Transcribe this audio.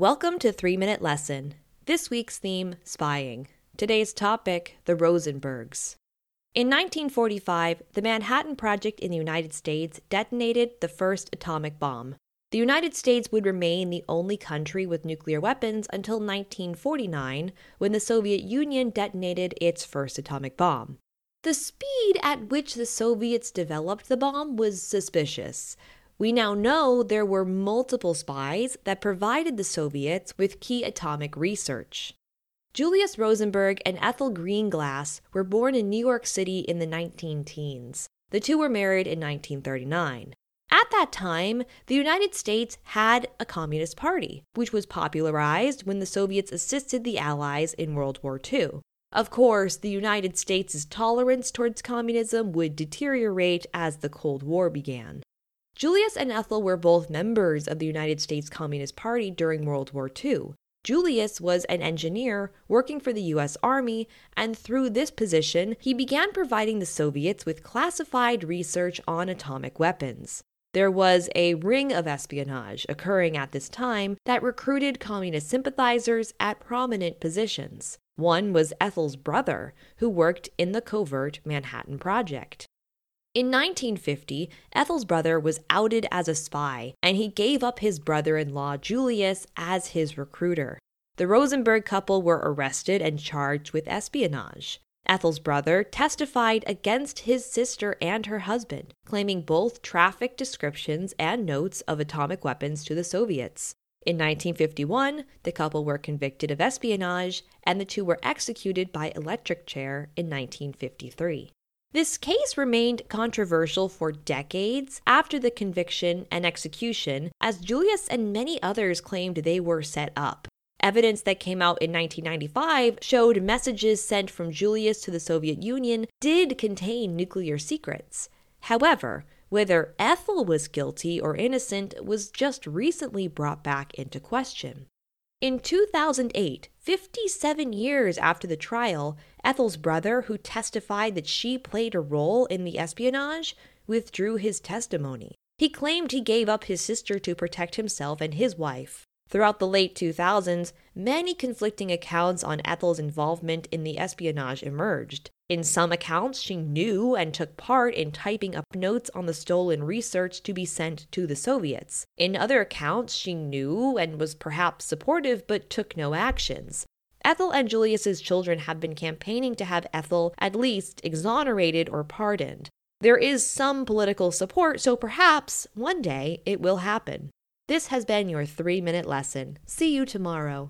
Welcome to 3 Minute Lesson. This week's theme spying. Today's topic the Rosenbergs. In 1945, the Manhattan Project in the United States detonated the first atomic bomb. The United States would remain the only country with nuclear weapons until 1949, when the Soviet Union detonated its first atomic bomb. The speed at which the Soviets developed the bomb was suspicious. We now know there were multiple spies that provided the Soviets with key atomic research. Julius Rosenberg and Ethel Greenglass were born in New York City in the 19 teens. The two were married in 1939. At that time, the United States had a Communist Party, which was popularized when the Soviets assisted the Allies in World War II. Of course, the United States' tolerance towards communism would deteriorate as the Cold War began. Julius and Ethel were both members of the United States Communist Party during World War II. Julius was an engineer working for the U.S. Army, and through this position, he began providing the Soviets with classified research on atomic weapons. There was a ring of espionage occurring at this time that recruited communist sympathizers at prominent positions. One was Ethel's brother, who worked in the covert Manhattan Project. In 1950, Ethel's brother was outed as a spy, and he gave up his brother in law Julius as his recruiter. The Rosenberg couple were arrested and charged with espionage. Ethel's brother testified against his sister and her husband, claiming both traffic descriptions and notes of atomic weapons to the Soviets. In 1951, the couple were convicted of espionage, and the two were executed by electric chair in 1953. This case remained controversial for decades after the conviction and execution, as Julius and many others claimed they were set up. Evidence that came out in 1995 showed messages sent from Julius to the Soviet Union did contain nuclear secrets. However, whether Ethel was guilty or innocent was just recently brought back into question. In 2008, 57 years after the trial, Ethel's brother, who testified that she played a role in the espionage, withdrew his testimony. He claimed he gave up his sister to protect himself and his wife. Throughout the late 2000s, many conflicting accounts on Ethel's involvement in the espionage emerged. In some accounts, she knew and took part in typing up notes on the stolen research to be sent to the Soviets. In other accounts, she knew and was perhaps supportive but took no actions. Ethel and Julius's children have been campaigning to have Ethel at least exonerated or pardoned. There is some political support, so perhaps one day it will happen. This has been your three minute lesson. See you tomorrow.